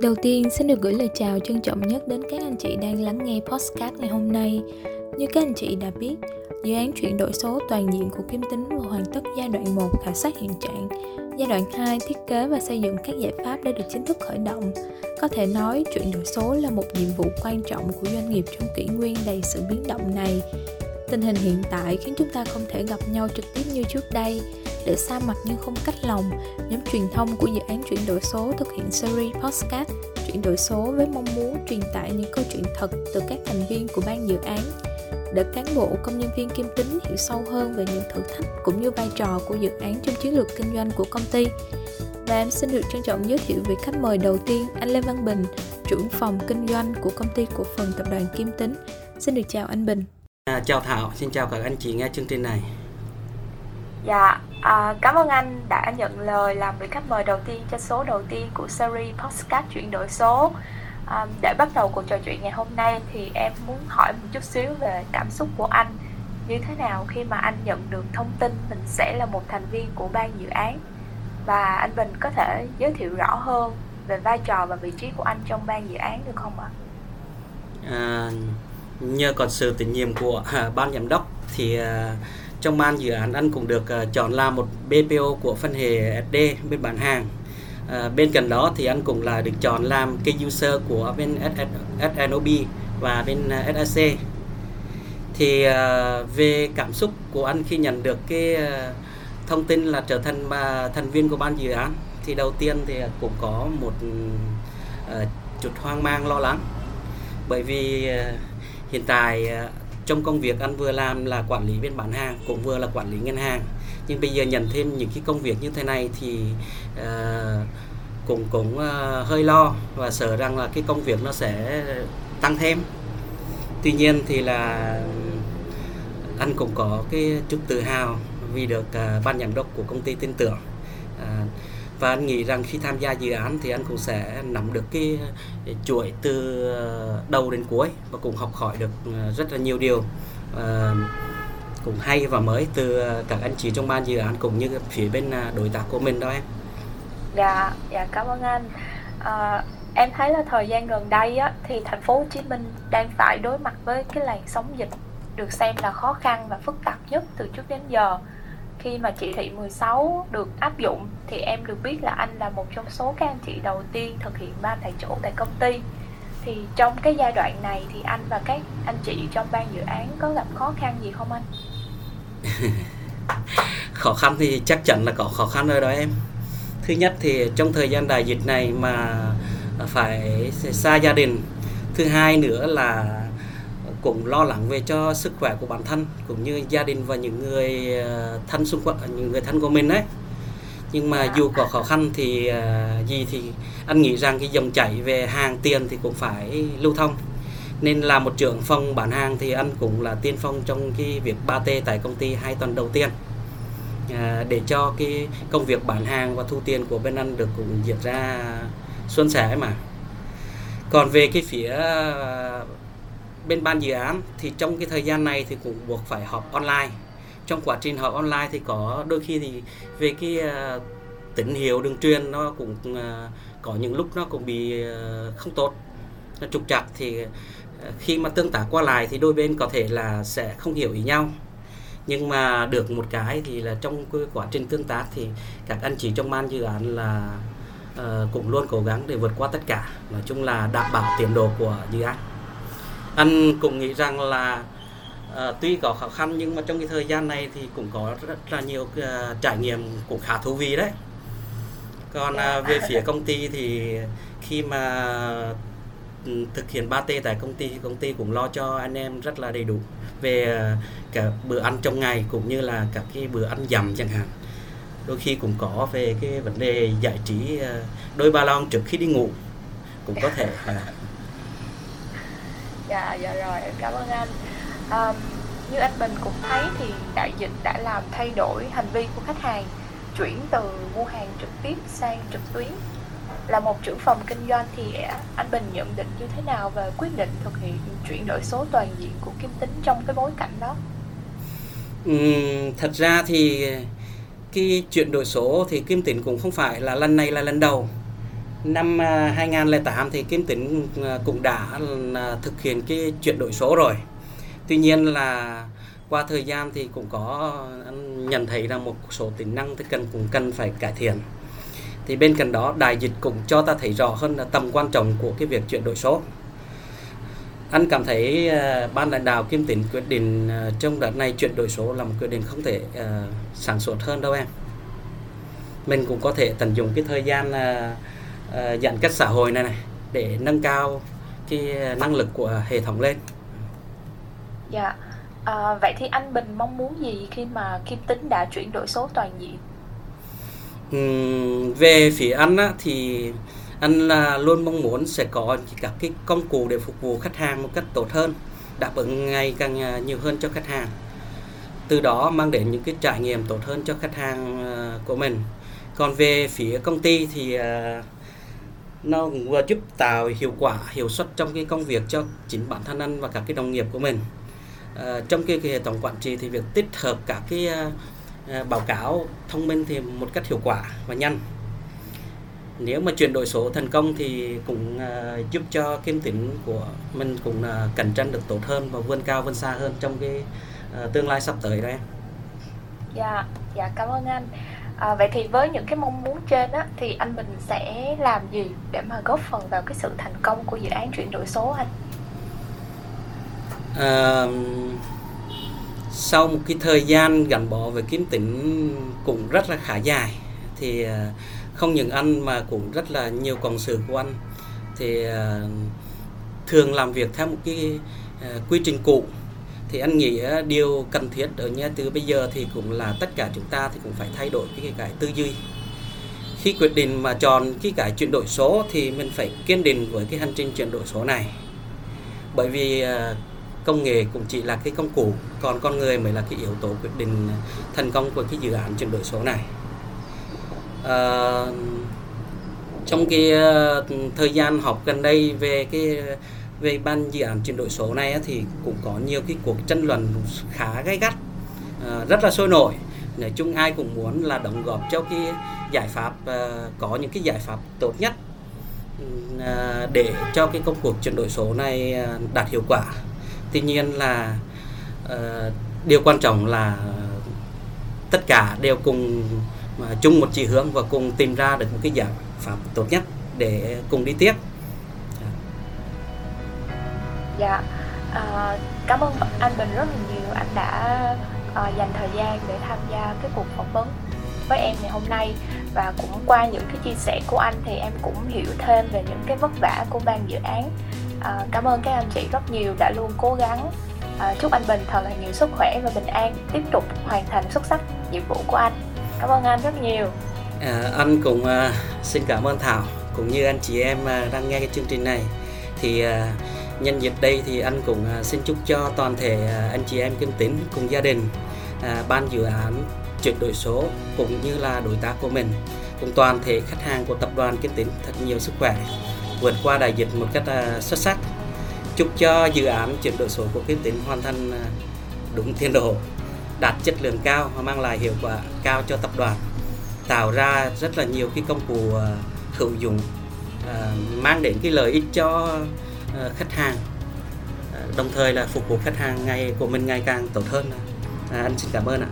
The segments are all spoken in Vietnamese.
Đầu tiên xin được gửi lời chào trân trọng nhất đến các anh chị đang lắng nghe podcast ngày hôm nay. Như các anh chị đã biết, dự án chuyển đổi số toàn diện của Kim Tính vừa hoàn tất giai đoạn 1 khảo sát hiện trạng, giai đoạn 2 thiết kế và xây dựng các giải pháp đã được chính thức khởi động. Có thể nói, chuyển đổi số là một nhiệm vụ quan trọng của doanh nghiệp trong kỷ nguyên đầy sự biến động này. Tình hình hiện tại khiến chúng ta không thể gặp nhau trực tiếp như trước đây, để xa mặt nhưng không cách lòng, nhóm truyền thông của dự án chuyển đổi số thực hiện series podcast chuyển đổi số với mong muốn truyền tải những câu chuyện thật từ các thành viên của ban dự án để cán bộ công nhân viên kim tính hiểu sâu hơn về những thử thách cũng như vai trò của dự án trong chiến lược kinh doanh của công ty. Và em xin được trân trọng giới thiệu về khách mời đầu tiên, anh Lê Văn Bình, trưởng phòng kinh doanh của công ty cổ phần tập đoàn Kim Tính. Xin được chào anh Bình. À, chào Thảo, xin chào các anh chị nghe chương trình này. Dạ, à, cảm ơn anh đã nhận lời làm vị khách mời đầu tiên cho số đầu tiên của series podcast chuyển đổi số. À, để bắt đầu cuộc trò chuyện ngày hôm nay thì em muốn hỏi một chút xíu về cảm xúc của anh như thế nào khi mà anh nhận được thông tin mình sẽ là một thành viên của ban dự án và anh Bình có thể giới thiệu rõ hơn về vai trò và vị trí của anh trong ban dự án được không ạ? À, nhờ còn sự tín nhiệm của à, ban giám đốc thì uh trong ban dự án anh cũng được ờ, chọn làm một BPO của phân hệ SD bên bán hàng. À, bên cạnh đó thì anh cũng là được chọn làm key user của bên SNOB và bên ờ, SAC thì về cảm xúc của anh khi nhận được cái thông tin là trở thành uh, thành viên của ban dự án thì đầu tiên thì cũng có một chút hoang mang lo lắng. Bởi vì hiện tại trong công việc anh vừa làm là quản lý bên bán hàng cũng vừa là quản lý ngân hàng. Nhưng bây giờ nhận thêm những cái công việc như thế này thì uh, cũng cũng uh, hơi lo và sợ rằng là cái công việc nó sẽ tăng thêm. Tuy nhiên thì là anh cũng có cái chút tự hào vì được uh, ban giám đốc của công ty tin tưởng và anh nghĩ rằng khi tham gia dự án thì anh cũng sẽ nắm được cái chuỗi từ ờ, đầu đến cuối và cũng học hỏi được ờ, rất là nhiều điều à, cũng hay và mới từ các anh chị trong ban dự án cũng như phía bên à, đối tác của mình đó em. Dạ, dạ cảm ơn anh. À, em thấy là thời gian gần đây á, thì thành phố Hồ Chí Minh đang phải đối mặt với cái làn sóng dịch được xem là khó khăn và phức tạp nhất từ trước đến giờ khi mà chỉ thị 16 được áp dụng thì em được biết là anh là một trong số các anh chị đầu tiên thực hiện ba tại chỗ tại công ty. Thì trong cái giai đoạn này thì anh và các anh chị trong ban dự án có gặp khó khăn gì không anh? khó khăn thì chắc chắn là có khó khăn rồi đó em. Thứ nhất thì trong thời gian đại dịch này mà phải xa gia đình. Thứ hai nữa là cũng lo lắng về cho sức khỏe của bản thân cũng như gia đình và những người ờ, thân xung quanh những người thân của mình đấy nhưng mà dù có khó khăn thì uh, gì thì anh nghĩ rằng cái dòng chảy về hàng tiền thì cũng phải lưu thông. Nên là một trưởng phòng bán hàng thì anh cũng là tiên phong trong cái việc 3T tại công ty hai tuần đầu tiên. À, để cho cái công việc bán hàng và thu tiền của bên anh được cũng diễn ra xuân sẻ mà. Còn về cái phía bên ban dự án thì trong cái thời gian này thì cũng buộc phải họp online. Trong quá trình họp online thì có đôi khi thì về cái uh, tín hiệu đường truyền nó cũng uh, có những lúc nó cũng bị uh, không tốt nó trục trặc thì khi mà tương tác qua lại thì đôi bên có thể là sẽ không hiểu ý nhau. Nhưng mà được một cái thì là trong cái quá trình tương tác thì các anh chị trong ban dự án là uh, cũng luôn cố gắng để vượt qua tất cả. Nói chung là đảm bảo tiến độ của dự án anh cũng nghĩ rằng là uh, tuy có khó khăn nhưng mà trong cái thời gian này thì cũng có rất là nhiều uh, trải nghiệm cũng khá thú vị đấy. Còn uh, về phía công ty thì khi mà ừ, thực hiện 3T tại công ty thì công ty cũng lo cho anh em rất là đầy đủ về cả bữa ăn trong ngày cũng như là các cái bữa ăn dầm chẳng hạn. Đôi khi cũng có về cái vấn đề giải trí đôi ba lon trước khi đi ngủ cũng có thể dạ dạ rồi em cảm ơn anh. Um, như anh Bình cũng thấy thì đại dịch đã làm thay đổi hành vi của khách hàng chuyển từ mua hàng trực tiếp sang trực tuyến. Là một trưởng phòng kinh doanh thì anh Bình nhận định như thế nào về quyết định thực hiện chuyển đổi số toàn diện của Kim Tính trong cái bối cảnh đó? Ừ, thật ra thì cái chuyển đổi số thì Kim Tính cũng không phải là lần này là lần đầu năm à, 2008 thì Kim Tính à, cũng đã à, thực hiện cái chuyển đổi số rồi. Tuy nhiên là qua thời gian thì cũng có nhận thấy là một số tính năng thì cần cũng cần phải cải thiện. Thì bên cạnh đó đại dịch cũng cho ta thấy rõ hơn là tầm quan trọng của cái việc chuyển đổi số. Anh cảm thấy ban lãnh đạo kim Tính quyết định trong đợt này chuyển đổi số là một quyết định không thể uh, sản xuất hơn đâu em. Mình cũng có thể tận dụng cái thời gian uh, uh, giãn cách xã hội này này để nâng cao cái năng lực của hệ thống lên. Dạ. À, vậy thì anh Bình mong muốn gì khi mà Kim Tính đã chuyển đổi số toàn diện? Về phía anh á, thì anh là luôn mong muốn sẽ có các cái công cụ để phục vụ khách hàng một cách tốt hơn đáp ứng ngày càng nhiều hơn cho khách hàng. Từ đó mang đến những cái trải nghiệm tốt hơn cho khách hàng của mình. Còn về phía công ty thì nó cũng vừa giúp tạo hiệu quả hiệu suất trong cái công việc cho chính bản thân anh và các cái đồng nghiệp của mình ờ, trong cái, cái hệ thống quản trị thì việc tích hợp các cái À, báo cáo thông minh thì một cách hiệu quả và nhanh nếu mà chuyển đổi số thành công thì cũng à, giúp cho kim tính của mình cũng là cạnh tranh được tốt hơn và vươn cao vươn xa hơn trong cái à, tương lai sắp tới đây. Dạ, dạ cảm ơn anh. À, vậy thì với những cái mong muốn trên á thì anh mình sẽ làm gì để mà góp phần vào cái sự thành công của dự án chuyển đổi số anh? À, sau một cái thời gian gắn bó với kiếm tỉnh cũng rất là khá dài thì ờ, không những anh mà cũng rất là nhiều cộng sự của anh thì ờ, thường làm việc theo một cái ờ, quy trình cũ thì anh nghĩ ờ, điều cần thiết ở nhà từ bây giờ thì cũng là tất cả chúng ta thì cũng phải thay đổi cái cái tư duy. Khi quyết định mà chọn cái cái chuyển đổi số thì mình phải kiên định với cái hành trình chuyển đổi số này. Bởi vì ờ, công nghệ cũng chỉ là cái công cụ còn con người mới là cái yếu tố quyết định thành công của cái dự án chuyển đổi số này. À, trong cái thời gian học gần đây về cái về ban dự án chuyển đổi số này thì cũng có nhiều cái cuộc tranh luận khá gay gắt à, rất là sôi nổi. Nói chung ai cũng muốn là đóng góp cho cái giải pháp à, có những cái giải pháp tốt nhất ừ, à, để cho cái công cuộc chuyển đổi số này đạt hiệu quả. Tuy nhiên là điều quan trọng là tất cả đều cùng chung một chỉ hướng và cùng tìm ra được một cái giải pháp tốt nhất để cùng đi tiếp dạ. À, cảm ơn anh Bình rất là nhiều. Anh đã à, dành thời gian để tham gia cái cuộc phỏng vấn với em ngày hôm nay. Và cũng qua những cái chia sẻ của anh thì em cũng hiểu thêm về những cái vất vả của ban dự án. À, cảm ơn các anh chị rất nhiều đã luôn cố gắng. À, chúc anh Bình thật là nhiều sức khỏe và bình an tiếp tục hoàn thành xuất sắc nhiệm vụ của anh. Cảm ơn anh rất nhiều. À, anh cũng à, xin cảm ơn Thảo cũng như anh chị em à, đang nghe cái chương trình này. Thì à, nhân dịp đây thì anh cũng à, xin chúc cho toàn thể à, anh chị em kim tín cùng gia đình à, ban dự án chuyển đổi số cũng như là đối tác của mình, cùng toàn thể khách hàng của tập đoàn kim tín thật nhiều sức khỏe, vượt qua đại dịch một cách xuất sắc. Chúc cho dự án chuyển đổi số của Kim Tín hoàn thành đúng tiến độ, đạt chất lượng cao và mang lại hiệu quả cao cho tập đoàn, tạo ra rất là nhiều cái công cụ hữu dụng mang đến cái lợi ích cho Ờ, khách hàng ờ, đồng thời là phục vụ khách hàng ngày của mình ngày càng tốt hơn à, anh xin cảm ơn ạ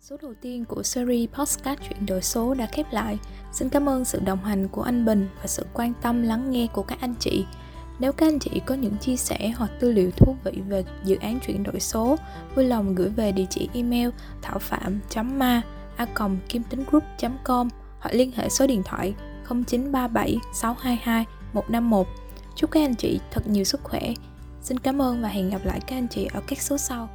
Số đầu tiên của series podcast chuyển đổi số đã khép lại. Xin cảm ơn sự đồng hành của anh Bình và sự quan tâm lắng nghe của các anh chị. Nếu các anh chị có những chia sẻ hoặc tư liệu thú vị về dự án chuyển đổi số, vui lòng gửi về địa chỉ email thảo phạm ma a kim com hoặc liên hệ số điện thoại 0937 622 151. Chúc các anh chị thật nhiều sức khỏe. Xin cảm ơn và hẹn gặp lại các anh chị ở các số sau.